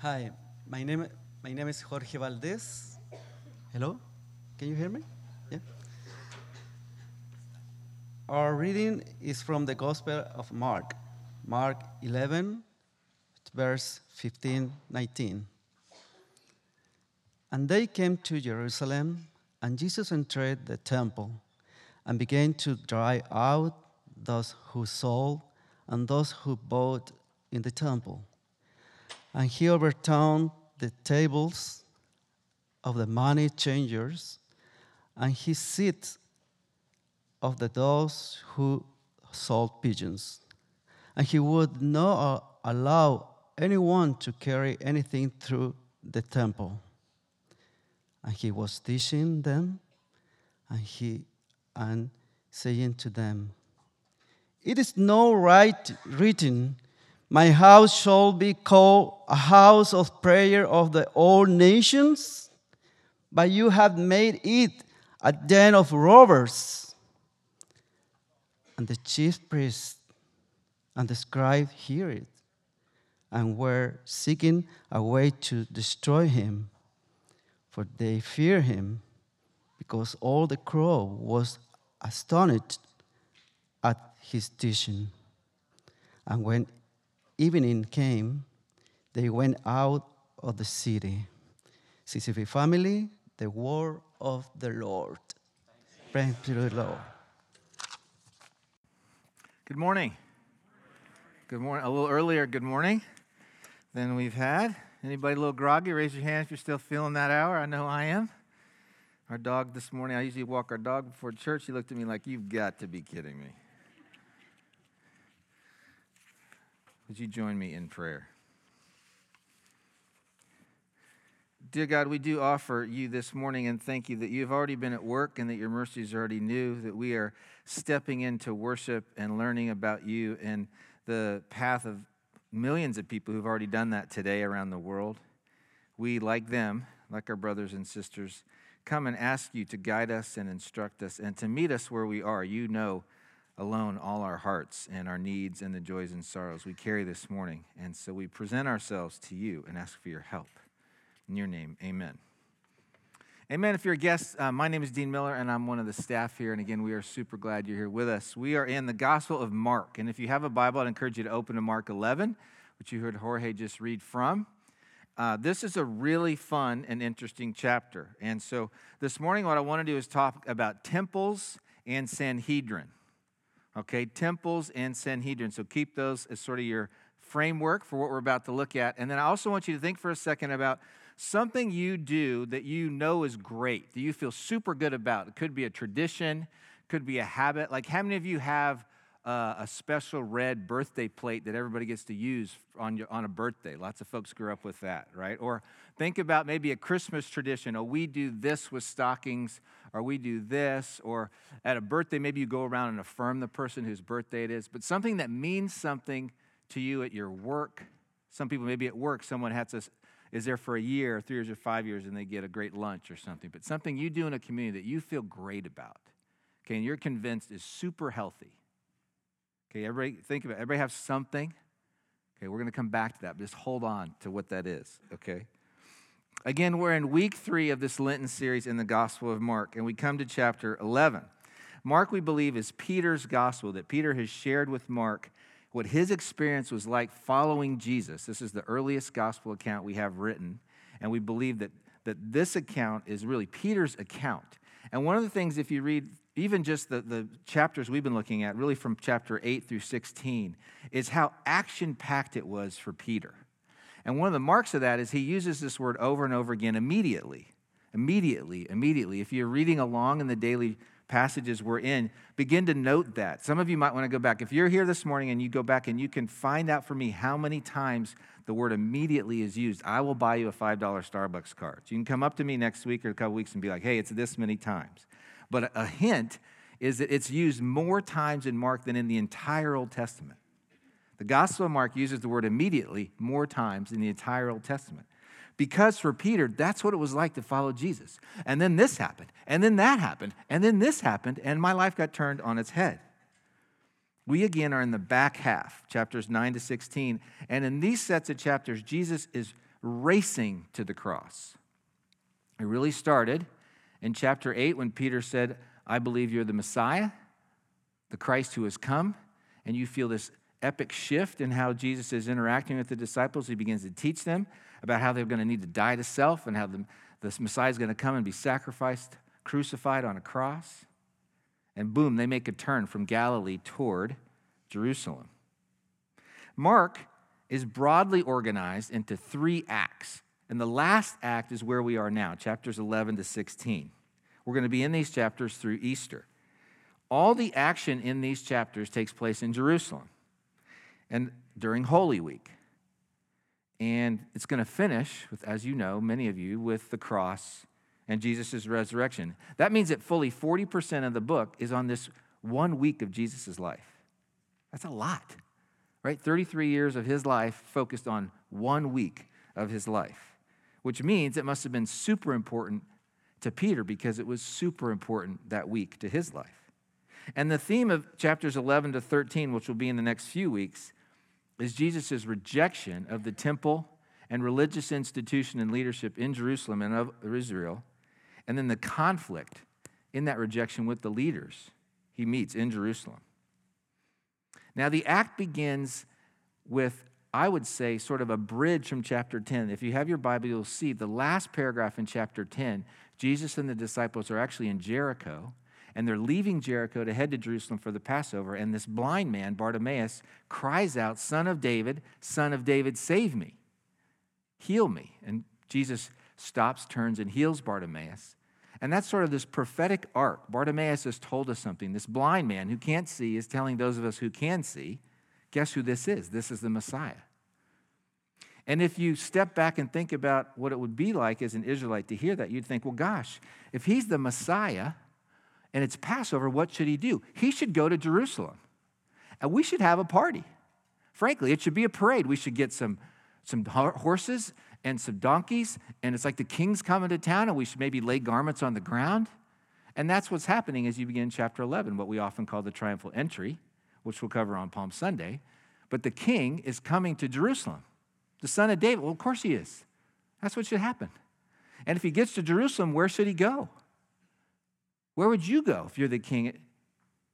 Hi, my name, my name is Jorge Valdez. Hello? Can you hear me? Yeah. Our reading is from the Gospel of Mark, Mark 11, verse 15, 19. And they came to Jerusalem, and Jesus entered the temple and began to drive out those who sold and those who bought in the temple. And he overturned the tables of the money changers and his seat of the those who sold pigeons. And he would not uh, allow anyone to carry anything through the temple. And he was teaching them, and he and saying to them, It is no right written, My house shall be called a house of prayer of the all nations, but you have made it a den of robbers. And the chief priests and the scribe hear it and were seeking a way to destroy him, for they fear him, because all the crowd was astonished at his teaching. And when evening came, they went out of the city. CCV family, the word of the Lord. Praise to the Lord. Good morning. Good morning. A little earlier, good morning than we've had. Anybody a little groggy? Raise your hand if you're still feeling that hour. I know I am. Our dog this morning, I usually walk our dog before church. He looked at me like, You've got to be kidding me. Would you join me in prayer? Dear God, we do offer you this morning and thank you that you've already been at work and that your mercies are already new, that we are stepping into worship and learning about you and the path of millions of people who've already done that today around the world. We, like them, like our brothers and sisters, come and ask you to guide us and instruct us and to meet us where we are. You know alone all our hearts and our needs and the joys and sorrows we carry this morning. And so we present ourselves to you and ask for your help. In your name, amen. Amen. If you're a guest, uh, my name is Dean Miller, and I'm one of the staff here. And again, we are super glad you're here with us. We are in the Gospel of Mark. And if you have a Bible, I'd encourage you to open to Mark 11, which you heard Jorge just read from. Uh, this is a really fun and interesting chapter. And so this morning, what I want to do is talk about temples and Sanhedrin. Okay, temples and Sanhedrin. So keep those as sort of your framework for what we're about to look at. And then I also want you to think for a second about something you do that you know is great, that you feel super good about. It could be a tradition, could be a habit. Like, how many of you have uh, a special red birthday plate that everybody gets to use on, your, on a birthday. Lots of folks grew up with that, right? Or think about maybe a Christmas tradition. Oh, we do this with stockings, or we do this. Or at a birthday, maybe you go around and affirm the person whose birthday it is. But something that means something to you at your work. Some people, maybe at work, someone has to, is there for a year, three years, or five years, and they get a great lunch or something. But something you do in a community that you feel great about, okay, and you're convinced is super healthy Okay, everybody think about it. Everybody have something? Okay, we're going to come back to that. But just hold on to what that is, okay? Again, we're in week three of this Lenten series in the Gospel of Mark, and we come to chapter 11. Mark, we believe, is Peter's gospel that Peter has shared with Mark what his experience was like following Jesus. This is the earliest gospel account we have written, and we believe that, that this account is really Peter's account. And one of the things, if you read even just the, the chapters we've been looking at, really from chapter 8 through 16, is how action packed it was for Peter. And one of the marks of that is he uses this word over and over again immediately. Immediately, immediately. If you're reading along in the daily passages we're in, begin to note that. Some of you might want to go back. If you're here this morning and you go back and you can find out for me how many times the word immediately is used, I will buy you a $5 Starbucks card. So you can come up to me next week or a couple weeks and be like, hey, it's this many times. But a hint is that it's used more times in Mark than in the entire Old Testament. The Gospel of Mark uses the word immediately more times in the entire Old Testament. Because for Peter, that's what it was like to follow Jesus. And then this happened, and then that happened, and then this happened, and my life got turned on its head. We again are in the back half, chapters 9 to 16. And in these sets of chapters, Jesus is racing to the cross. It really started in chapter 8 when Peter said, I believe you're the Messiah, the Christ who has come. And you feel this epic shift in how Jesus is interacting with the disciples. He begins to teach them about how they're going to need to die to self and how the, Messiah is going to come and be sacrificed, crucified on a cross. And boom, they make a turn from Galilee toward Jerusalem. Mark is broadly organized into three acts. And the last act is where we are now, chapters 11 to 16. We're going to be in these chapters through Easter. All the action in these chapters takes place in Jerusalem and during Holy Week. And it's going to finish with, as you know, many of you, with the cross and Jesus' resurrection. That means that fully 40% of the book is on this one week of Jesus' life. That's a lot, right? 33 years of his life focused on one week of his life, which means it must have been super important to Peter because it was super important that week to his life. And the theme of chapters 11 to 13, which will be in the next few weeks, is Jesus' rejection of the temple and religious institution and leadership in Jerusalem and of Israel, and then the conflict in that rejection with the leaders he meets in Jerusalem. Now, the act begins with, I would say, sort of a bridge from chapter 10. If you have your Bible, you'll see the last paragraph in chapter 10. Jesus and the disciples are actually in Jericho and they're leaving Jericho to head to Jerusalem for the Passover. And this blind man, Bartimaeus, cries out, Son of David, Son of David, save me, heal me. And Jesus stops, turns, and heals Bartimaeus. And that's sort of this prophetic arc. Bartimaeus has told us something. This blind man who can't see is telling those of us who can see, guess who this is? This is the Messiah. And if you step back and think about what it would be like as an Israelite to hear that, you'd think, well, gosh, if he's the Messiah, and it's Passover, what should he do? He should go to Jerusalem. And we should have a party. Frankly, it should be a parade. We should get some, some horses and some donkeys, and it's like the king's coming to town, and we should maybe lay garments on the ground. And that's what's happening as you begin chapter 11, what we often call the triumphal entry, which we'll cover on Palm Sunday. But the king is coming to Jerusalem, the son of David. Well, of course he is. That's what should happen. And if he gets to Jerusalem, where should he go? Where would you go if you're the king?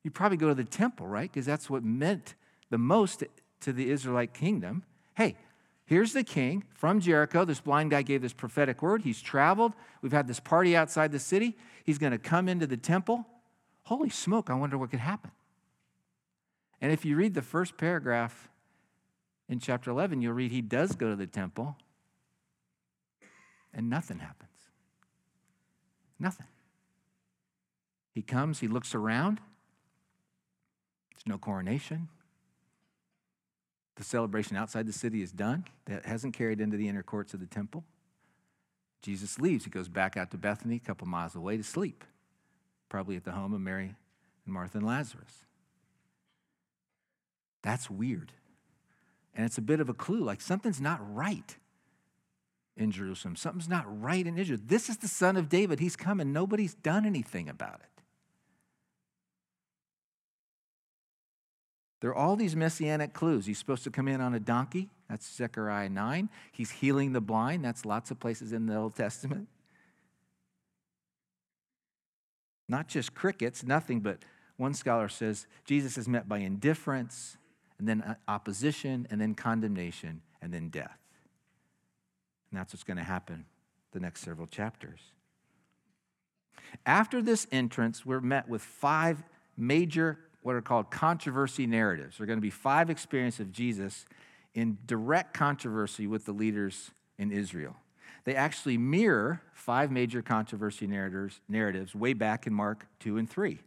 You'd probably go to the temple, right? Because that's what meant the most to the Israelite kingdom. Hey, here's the king from Jericho. This blind guy gave this prophetic word. He's traveled. We've had this party outside the city. He's going to come into the temple. Holy smoke, I wonder what could happen. And if you read the first paragraph in chapter 11, you'll read he does go to the temple and nothing happens. Nothing. He comes, he looks around. There's no coronation. The celebration outside the city is done. That hasn't carried into the inner courts of the temple. Jesus leaves. He goes back out to Bethany, a couple miles away, to sleep, probably at the home of Mary and Martha and Lazarus. That's weird. And it's a bit of a clue like something's not right in Jerusalem. Something's not right in Israel. This is the son of David. He's come and nobody's done anything about it. There are all these messianic clues. He's supposed to come in on a donkey. That's Zechariah 9. He's healing the blind. That's lots of places in the Old Testament. Not just crickets, nothing but one scholar says Jesus is met by indifference, and then uh, opposition, and then condemnation, and then death. And that's what's going to happen the next several chapters. After this entrance, we're met with five major what are called controversy narratives. There are going to be five experiences of Jesus in direct controversy with the leaders in Israel. They actually mirror five major controversy narratives, narratives way back in Mark 2 and 3.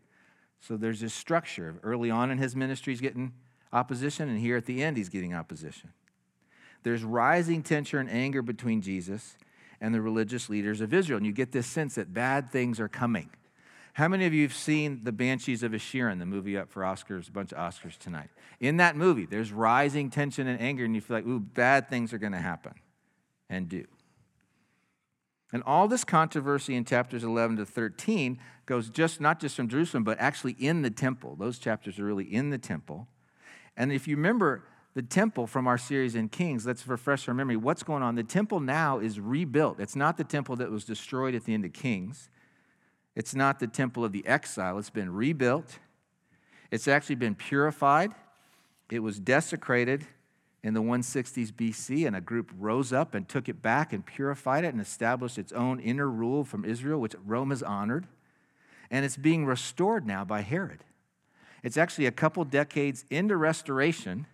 So there's this structure. Early on in his ministry, he's getting opposition, and here at the end, he's getting opposition. There's rising tension and anger between Jesus and the religious leaders of Israel. And you get this sense that bad things are coming. How many of you have seen The Banshees of Inisherin, the movie up for Oscars, a bunch of Oscars tonight? In that movie, there's rising tension and anger, and you feel like, ooh, bad things are going to happen and do. And all this controversy in chapters 11 to 13 goes just not just from Jerusalem, but actually in the temple. Those chapters are really in the temple. And if you remember, the temple from our series in Kings, let's refresh our memory. What's going on? The temple now is rebuilt. It's not the temple that was destroyed at the end of Kings, it's not the temple of the exile. It's been rebuilt, it's actually been purified, it was desecrated in the 160s BC, and a group rose up and took it back and purified it and established its own inner rule from Israel, which Rome has honored. And it's being restored now by Herod. It's actually a couple decades into restoration,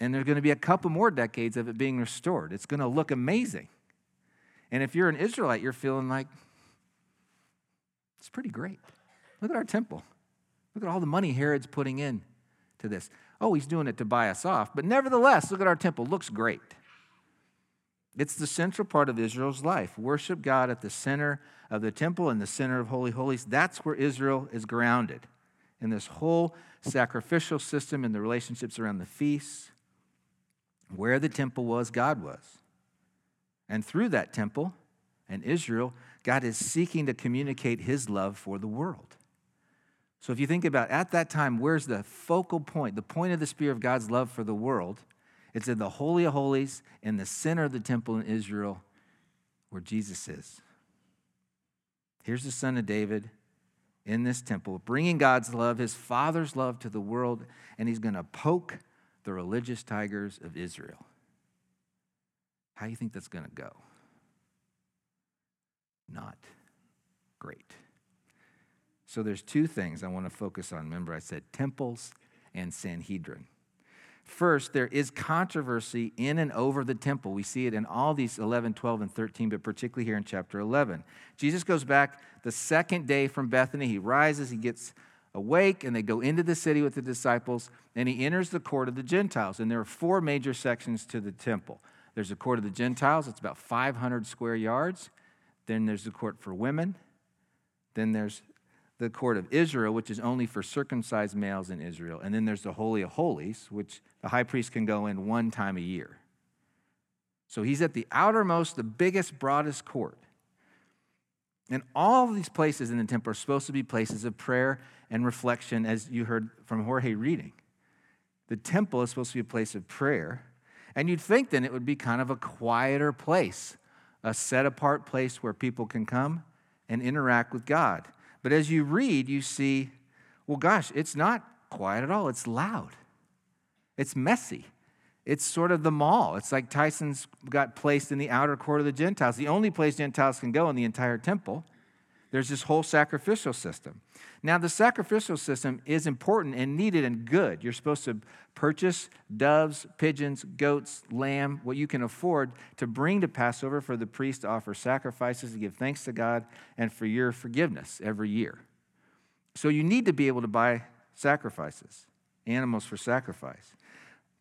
and there's going to be a couple more decades of it being restored. It's going to look amazing. And if you're an Israelite, you're feeling like, it's pretty great. Look at our temple. Look at all the money Herod's putting in to this. Oh, he's doing it to buy us off. But nevertheless, look at our temple. Looks great. It's the central part of Israel's life. Worship God at the center of the temple and the center of Holy Holies. That's where Israel is grounded in this whole sacrificial system and the relationships around the feasts. Where the temple was, God was. And through that temple and Israel, God is seeking to communicate his love for the world. So if you think about at that time, where's the focal point, the point of the spear of God's love for the world? It's in the Holy of Holies, in the center of the temple in Israel, where Jesus is. Here's the Son of David in this temple, bringing God's love, his Father's love to the world, and he's going to poke the religious tigers of Israel. How do you think that's going to go? Not great. So there's two things I want to focus on. Remember, I said temples and Sanhedrin. First, there is controversy in and over the temple. We see it in all these 11, 12, and 13, but particularly here in chapter 11. Jesus goes back the second day from Bethany. He rises, he gets awake, and they go into the city with the disciples, and he enters the court of the Gentiles. And there are four major sections to the temple there's the court of the Gentiles, it's about 500 square yards. Then there's the court for women. Then there's the court of Israel, which is only for circumcised males in Israel. And then there's the Holy of Holies, which the high priest can go in one time a year. So he's at the outermost, the biggest, broadest court. And all of these places in the temple are supposed to be places of prayer and reflection, as you heard from Jorge reading. The temple is supposed to be a place of prayer. And you'd think then it would be kind of a quieter place, a set apart place where people can come and interact with God. But as you read, you see, well, gosh, it's not quiet at all. It's loud, it's messy. It's sort of the mall. It's like Tyson's got placed in the outer court of the Gentiles, the only place Gentiles can go in the entire temple. There's this whole sacrificial system. Now, the sacrificial system is important and needed and good. You're supposed to purchase doves, pigeons, goats, lamb, what you can afford to bring to Passover for the priest to offer sacrifices to give thanks to God and for your forgiveness every year. So you need to be able to buy sacrifices, animals for sacrifice.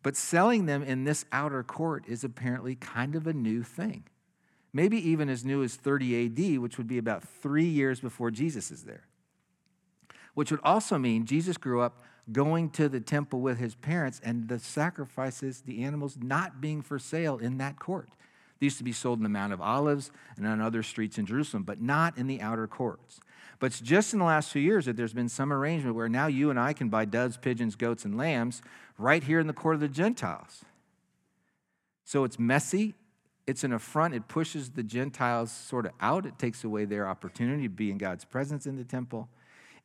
But selling them in this outer court is apparently kind of a new thing. Maybe even as new as 30 AD, which would be about three years before Jesus is there which would also mean Jesus grew up going to the temple with his parents and the sacrifices, the animals not being for sale in that court. They used to be sold in the Mount of Olives and on other streets in Jerusalem, but not in the outer courts. But it's just in the last few years that there's been some arrangement where now you and I can buy doves, pigeons, goats, and lambs right here in the court of the Gentiles. So it's messy. It's an affront. It pushes the Gentiles sort of out. It takes away their opportunity to be in God's presence in the temple.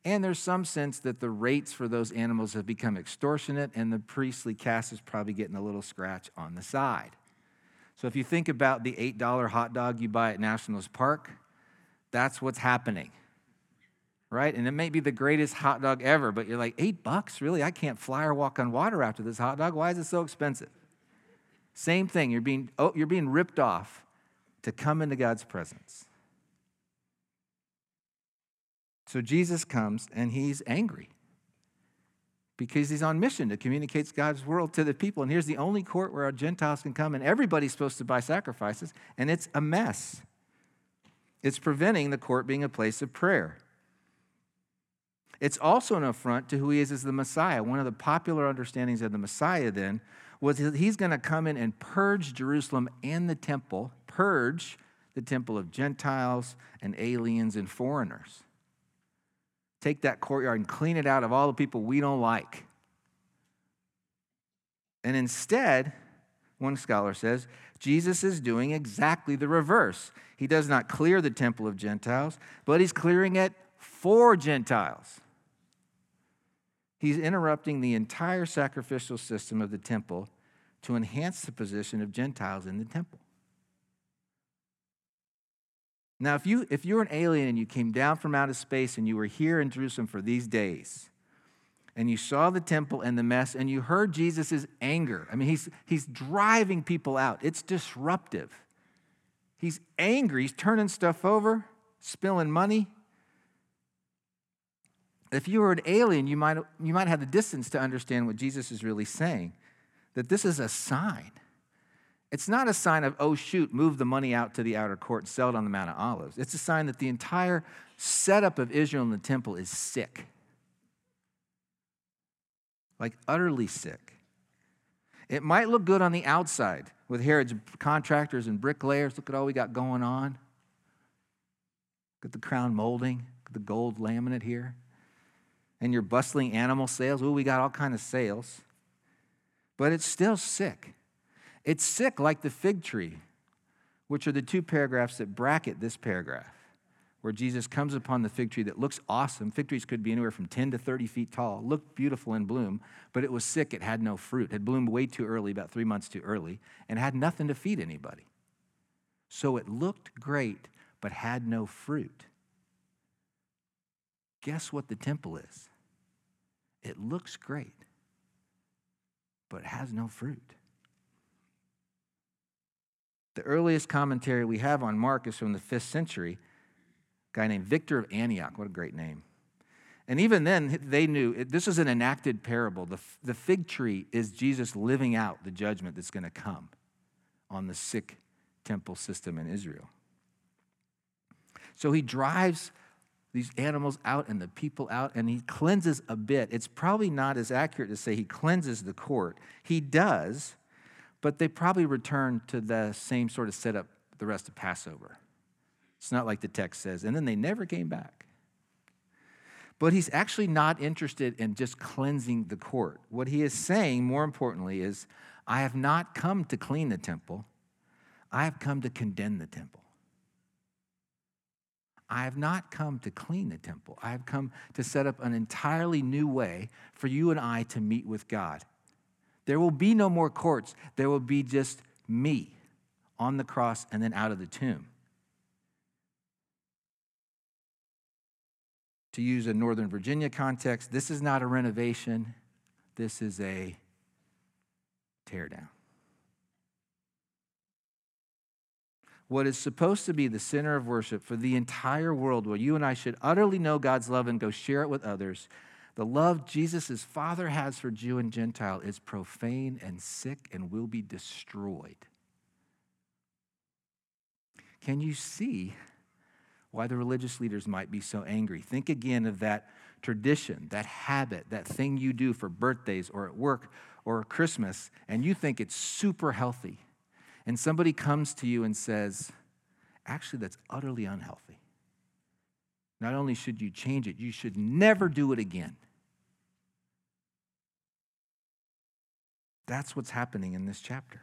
And there's some sense that the rates for those animals have become extortionate, and the priestly caste is probably getting a little scratch on the side. So if you think about the $8 hot dog you buy at Nationals Park, that's what's happening. Right? And it may be the greatest hot dog ever, but you're like, eight bucks? Really? I can't fly or walk on water after this hot dog. Why is it so expensive? Same thing. You're being, oh, you're being ripped off to come into God's presence. So Jesus comes and he's angry because he's on mission to communicate God's world to the people. And here's the only court where our Gentiles can come, and everybody's supposed to buy sacrifices, and it's a mess. It's preventing the court being a place of prayer. It's also an affront to who he is as the Messiah. One of the popular understandings of the Messiah then was he's going to come in and purge Jerusalem and the temple, purge the temple of Gentiles and aliens and foreigners take that courtyard and clean it out of all the people we don't like. And instead, one scholar says, Jesus is doing exactly the reverse. He does not clear the temple of Gentiles, but he's clearing it for Gentiles. He's interrupting the entire sacrificial system of the temple to enhance the position of Gentiles in the temple. Now, if, you, if you're an alien and you came down from outer space and you were here in Jerusalem for these days, and you saw the temple and the mess, and you heard Jesus' anger, I mean, he's, he's driving people out. It's disruptive. He's angry, he's turning stuff over, spilling money. If you were an alien, you might, you might have the distance to understand what Jesus is really saying that this is a sign it's not a sign of, oh, shoot, move the money out to the outer court and sell it on the Mount of Olives. It's a sign that the entire setup of Israel in the temple is sick. Like utterly sick. It might look good on the outside with Herod's contractors and bricklayers. Look at all we got going on. Look at the crown molding, the gold laminate here. And your bustling animal sales. Oh, we got all kind of sales. But it's still sick. It's sick like the fig tree, which are the two paragraphs that bracket this paragraph, where Jesus comes upon the fig tree that looks awesome. Fig trees could be anywhere from 10 to 30 feet tall, looked beautiful in bloom, but it was sick. It had no fruit. It had bloomed way too early, about three months too early, and had nothing to feed anybody. So it looked great, but had no fruit. Guess what the temple is? It looks great, but has no fruit. The earliest commentary we have on Mark is from the fifth century, a guy named Victor of Antioch. What a great name. And even then, they knew this is an enacted parable. The, the fig tree is Jesus living out the judgment that's going to come on the sick temple system in Israel. So he drives these animals out and the people out, and he cleanses a bit. It's probably not as accurate to say he cleanses the court. He does, but they probably returned to the same sort of setup the rest of Passover. It's not like the text says, and then they never came back. But he's actually not interested in just cleansing the court. What he is saying, more importantly, is I have not come to clean the temple, I have come to condemn the temple. I have not come to clean the temple. I have come to set up an entirely new way for you and I to meet with God. There will be no more courts. There will be just me on the cross and then out of the tomb. To use a Northern Virginia context, this is not a renovation, this is a teardown. What is supposed to be the center of worship for the entire world, where you and I should utterly know God's love and go share it with others, the love Jesus' Father has for Jew and Gentile is profane and sick and will be destroyed. Can you see why the religious leaders might be so angry? Think again of that tradition, that habit, that thing you do for birthdays or at work or Christmas, and you think it's super healthy. And somebody comes to you and says, actually, that's utterly unhealthy. Not only should you change it, you should never do it again. That's what's happening in this chapter.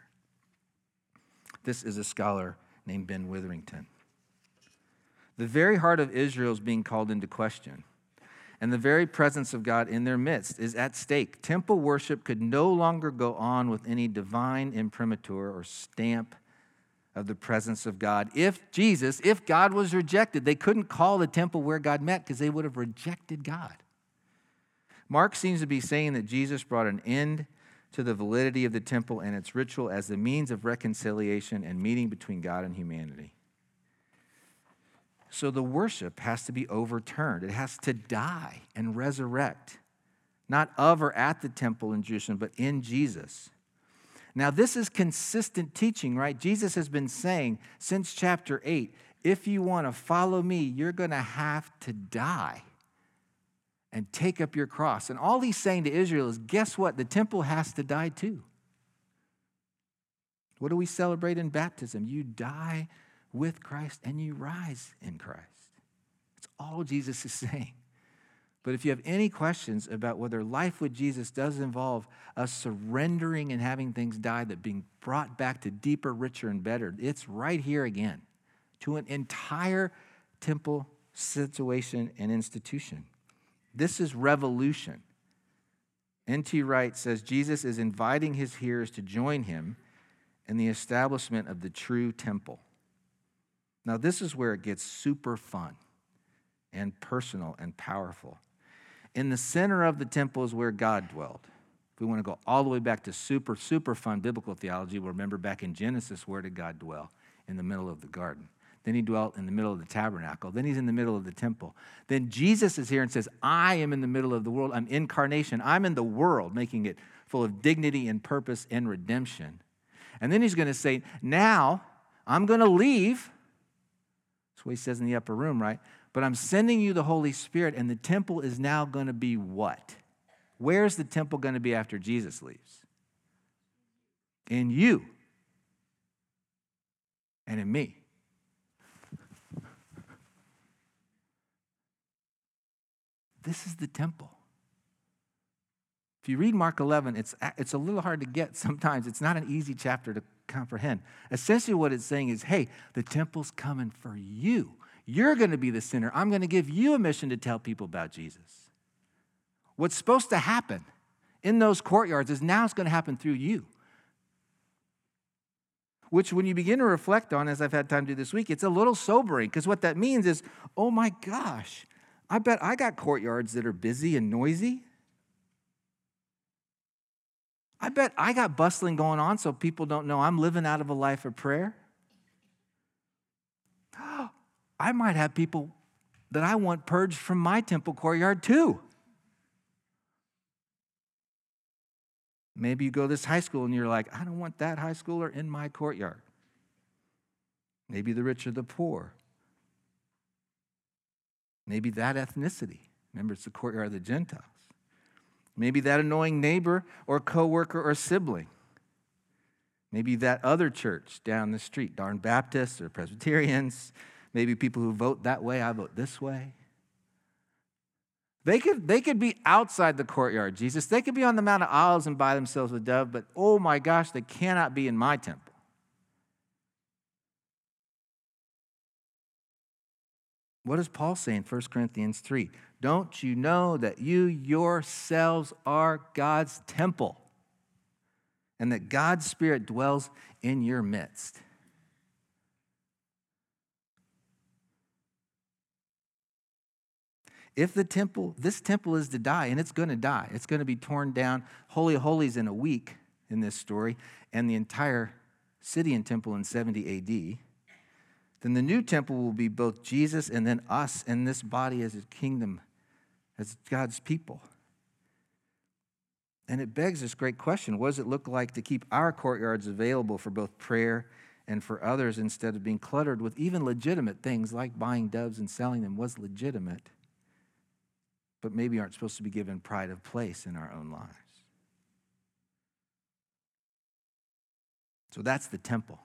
This is a scholar named Ben Witherington. The very heart of Israel is being called into question, and the very presence of God in their midst is at stake. Temple worship could no longer go on with any divine imprimatur or stamp of the presence of God. If Jesus, if God was rejected, they couldn't call the temple where God met because they would have rejected God. Mark seems to be saying that Jesus brought an end to the validity of the temple and its ritual as the means of reconciliation and meeting between God and humanity. So the worship has to be overturned. It has to die and resurrect, not of or at the temple in Jerusalem, but in Jesus. Now, this is consistent teaching, right? Jesus has been saying since chapter 8 if you want to follow me, you're going to have to die and take up your cross. And all he's saying to Israel is guess what? The temple has to die too. What do we celebrate in baptism? You die with Christ and you rise in Christ. That's all Jesus is saying. But if you have any questions about whether life with Jesus does involve us surrendering and having things die, that being brought back to deeper, richer, and better, it's right here again to an entire temple situation and institution. This is revolution. N.T. Wright says Jesus is inviting his hearers to join him in the establishment of the true temple. Now, this is where it gets super fun and personal and powerful. In the center of the temple is where God dwelled. If we want to go all the way back to super, super fun biblical theology, we'll remember back in Genesis, where did God dwell? In the middle of the garden. Then he dwelt in the middle of the tabernacle. Then he's in the middle of the temple. Then Jesus is here and says, I am in the middle of the world. I'm incarnation. I'm in the world, making it full of dignity and purpose and redemption. And then he's going to say, Now I'm going to leave. That's what he says in the upper room, right? But I'm sending you the Holy Spirit, and the temple is now going to be what? Where's the temple going to be after Jesus leaves? In you and in me. This is the temple. If you read Mark 11, it's, it's a little hard to get sometimes. It's not an easy chapter to comprehend. Essentially, what it's saying is hey, the temple's coming for you. You're going to be the sinner. I'm going to give you a mission to tell people about Jesus. What's supposed to happen in those courtyards is now it's going to happen through you. Which, when you begin to reflect on, as I've had time to do this week, it's a little sobering because what that means is, oh my gosh, I bet I got courtyards that are busy and noisy. I bet I got bustling going on so people don't know I'm living out of a life of prayer. I might have people that I want purged from my temple courtyard too. Maybe you go to this high school and you're like, I don't want that high schooler in my courtyard. Maybe the rich or the poor. Maybe that ethnicity. Remember, it's the courtyard of the Gentiles. Maybe that annoying neighbor or coworker or sibling. Maybe that other church down the street, darn Baptists or Presbyterians. Maybe people who vote that way, I vote this way. They could, they could be outside the courtyard, Jesus. They could be on the Mount of Olives and buy themselves a dove, but oh my gosh, they cannot be in my temple. What does Paul say in 1 Corinthians 3? Don't you know that you yourselves are God's temple and that God's Spirit dwells in your midst? If the temple, this temple is to die, and it's going to die, it's going to be torn down, Holy Holies in a week in this story, and the entire city and temple in 70 AD then the new temple will be both Jesus and then us and this body as a kingdom, as God's people. And it begs this great question what does it look like to keep our courtyards available for both prayer and for others instead of being cluttered with even legitimate things like buying doves and selling them was legitimate, but maybe aren't supposed to be given pride of place in our own lives? So that's the temple.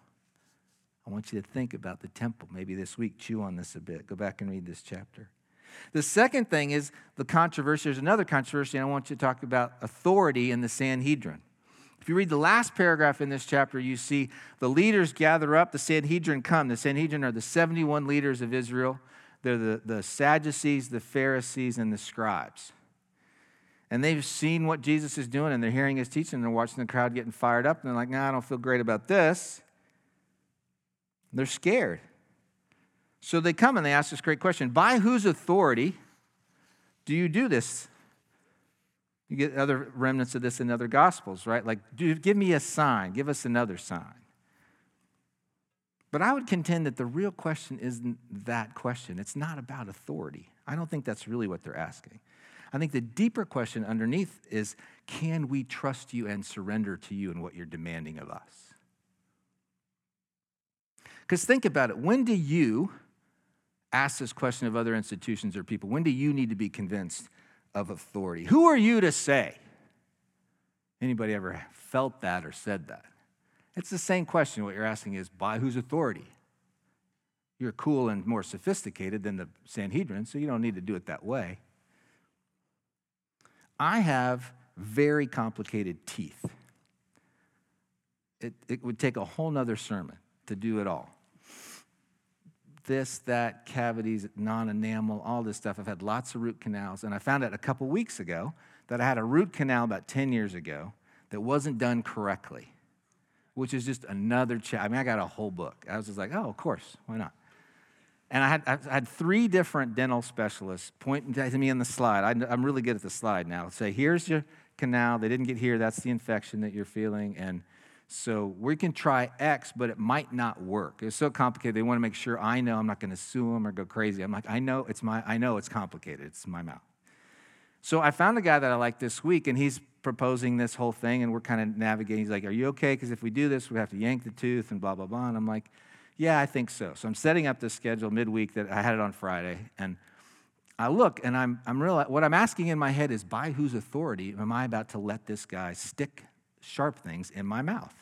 I want you to think about the temple. Maybe this week, chew on this a bit. Go back and read this chapter. The second thing is the controversy. There's another controversy, and I want you to talk about authority in the Sanhedrin. If you read the last paragraph in this chapter, you see the leaders gather up, the Sanhedrin come. The Sanhedrin are the 71 leaders of Israel. They're the, the Sadducees, the Pharisees, and the scribes. And they've seen what Jesus is doing, and they're hearing his teaching, and they're watching the crowd getting fired up, and they're like, nah, I don't feel great about this. They're scared. So they come and they ask this great question By whose authority do you do this? You get other remnants of this in other gospels, right? Like, give me a sign, give us another sign. But I would contend that the real question isn't that question. It's not about authority. I don't think that's really what they're asking. I think the deeper question underneath is can we trust you and surrender to you and what you're demanding of us? Because think about it. When do you ask this question of other institutions or people? When do you need to be convinced of authority? Who are you to say? Anybody ever felt that or said that? It's the same question. What you're asking is by whose authority? You're cool and more sophisticated than the Sanhedrin, so you don't need to do it that way. I have very complicated teeth. It, it would take a whole nother sermon to do it all. This, that, cavities, non enamel, all this stuff. I've had lots of root canals. And I found out a couple weeks ago that I had a root canal about 10 years ago that wasn't done correctly, which is just another chat. I mean, I got a whole book. I was just like, oh, of course, why not? And I had, I had three different dental specialists pointing to me in the slide. I, I'm really good at the slide now. Say, here's your canal. They didn't get here. That's the infection that you're feeling. And so we can try X, but it might not work. It's so complicated. They want to make sure I know I'm not going to sue them or go crazy. I'm like, I know it's my, I know it's complicated. It's my mouth. So I found a guy that I like this week, and he's proposing this whole thing, and we're kind of navigating. He's like, Are you okay? Because if we do this, we have to yank the tooth and blah, blah, blah. And I'm like, Yeah, I think so. So I'm setting up this schedule midweek that I had it on Friday, and I look and I'm, I'm real, what I'm asking in my head is by whose authority am I about to let this guy stick sharp things in my mouth?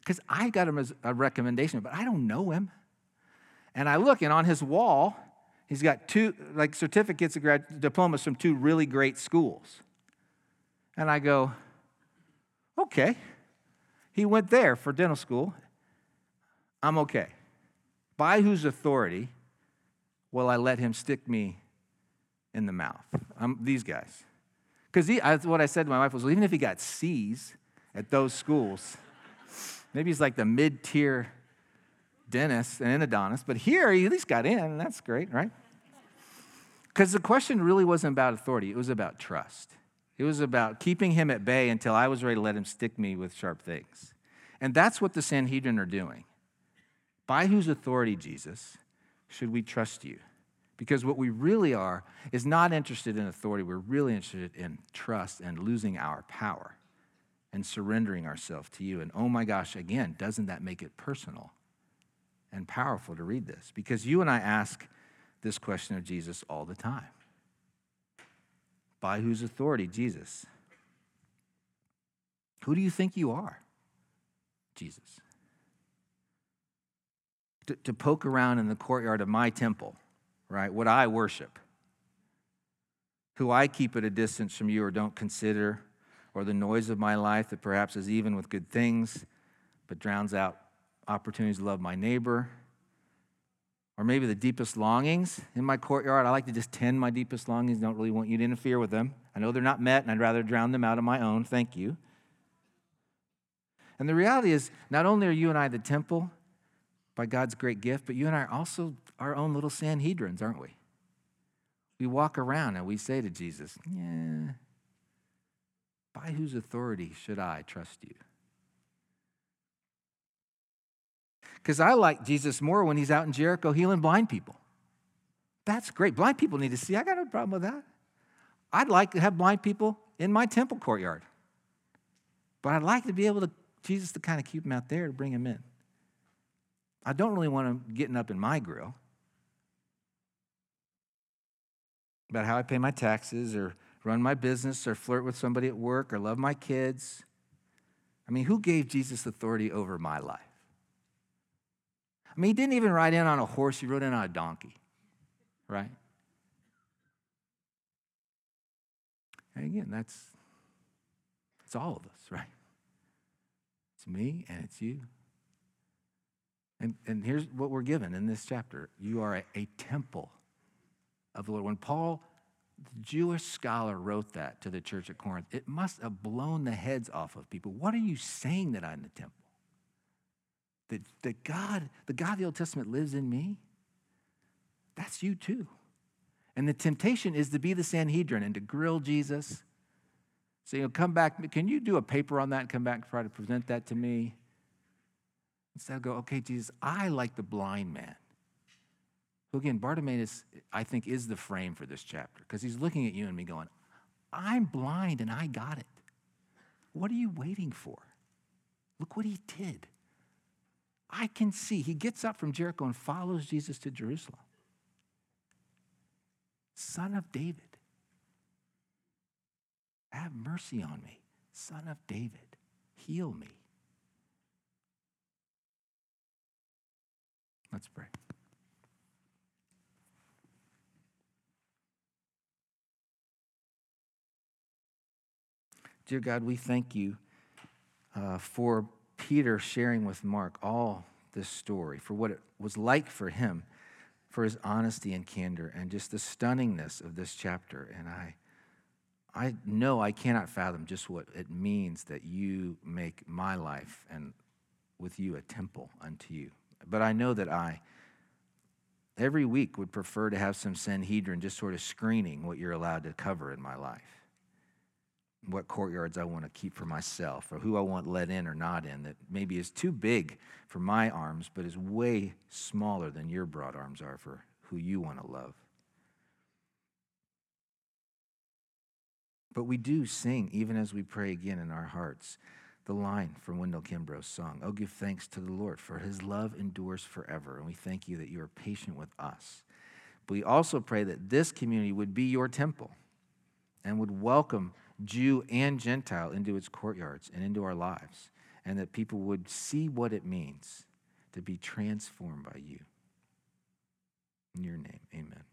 Because I got him as a recommendation, but I don't know him. And I look and on his wall, he's got two like certificates of grad diplomas from two really great schools. And I go, okay. He went there for dental school. I'm okay. By whose authority will I let him stick me in the mouth. I'm, these guys. Because what I said to my wife was, well, even if he got C's at those schools, maybe he's like the mid tier dentist and endodontist, but here he at least got in, and that's great, right? Because the question really wasn't about authority, it was about trust. It was about keeping him at bay until I was ready to let him stick me with sharp things. And that's what the Sanhedrin are doing. By whose authority, Jesus, should we trust you? Because what we really are is not interested in authority. We're really interested in trust and losing our power and surrendering ourselves to you. And oh my gosh, again, doesn't that make it personal and powerful to read this? Because you and I ask this question of Jesus all the time By whose authority, Jesus? Who do you think you are? Jesus. To, to poke around in the courtyard of my temple right? What I worship, who I keep at a distance from you or don't consider, or the noise of my life that perhaps is even with good things, but drowns out opportunities to love my neighbor. Or maybe the deepest longings in my courtyard. I like to just tend my deepest longings, don't really want you to interfere with them. I know they're not met, and I'd rather drown them out on my own. Thank you. And the reality is, not only are you and I the temple, by God's great gift, but you and I are also our own little Sanhedrins, aren't we? We walk around and we say to Jesus, Yeah, by whose authority should I trust you? Because I like Jesus more when he's out in Jericho healing blind people. That's great. Blind people need to see. I got no problem with that. I'd like to have blind people in my temple courtyard. But I'd like to be able to, Jesus to kind of keep them out there to bring them in. I don't really want them getting up in my grill about how I pay my taxes or run my business or flirt with somebody at work or love my kids. I mean, who gave Jesus authority over my life? I mean, he didn't even ride in on a horse, he rode in on a donkey, right? And again, that's it's all of us, right? It's me and it's you. And, and here's what we're given in this chapter you are a, a temple of the Lord. When Paul, the Jewish scholar, wrote that to the church at Corinth, it must have blown the heads off of people. What are you saying that I'm the temple? That, that God, the God of the Old Testament lives in me? That's you too. And the temptation is to be the Sanhedrin and to grill Jesus. So you'll come back, can you do a paper on that and come back and try to present that to me? Instead, go, okay, Jesus, I like the blind man. Who again, Bartimaeus, I think, is the frame for this chapter because he's looking at you and me going, I'm blind and I got it. What are you waiting for? Look what he did. I can see. He gets up from Jericho and follows Jesus to Jerusalem. Son of David, have mercy on me. Son of David, heal me. Let's pray. Dear God, we thank you uh, for Peter sharing with Mark all this story, for what it was like for him, for his honesty and candor, and just the stunningness of this chapter. And I, I know I cannot fathom just what it means that you make my life and with you a temple unto you. But I know that I, every week, would prefer to have some Sanhedrin just sort of screening what you're allowed to cover in my life what courtyards I want to keep for myself or who I want let in or not in that maybe is too big for my arms, but is way smaller than your broad arms are for who you want to love. But we do sing, even as we pray again in our hearts, the line from Wendell Kimbrough's song Oh, give thanks to the Lord, for his love endures forever. And we thank you that you are patient with us. But we also pray that this community would be your temple and would welcome Jew and Gentile, into its courtyards and into our lives, and that people would see what it means to be transformed by you. In your name, amen.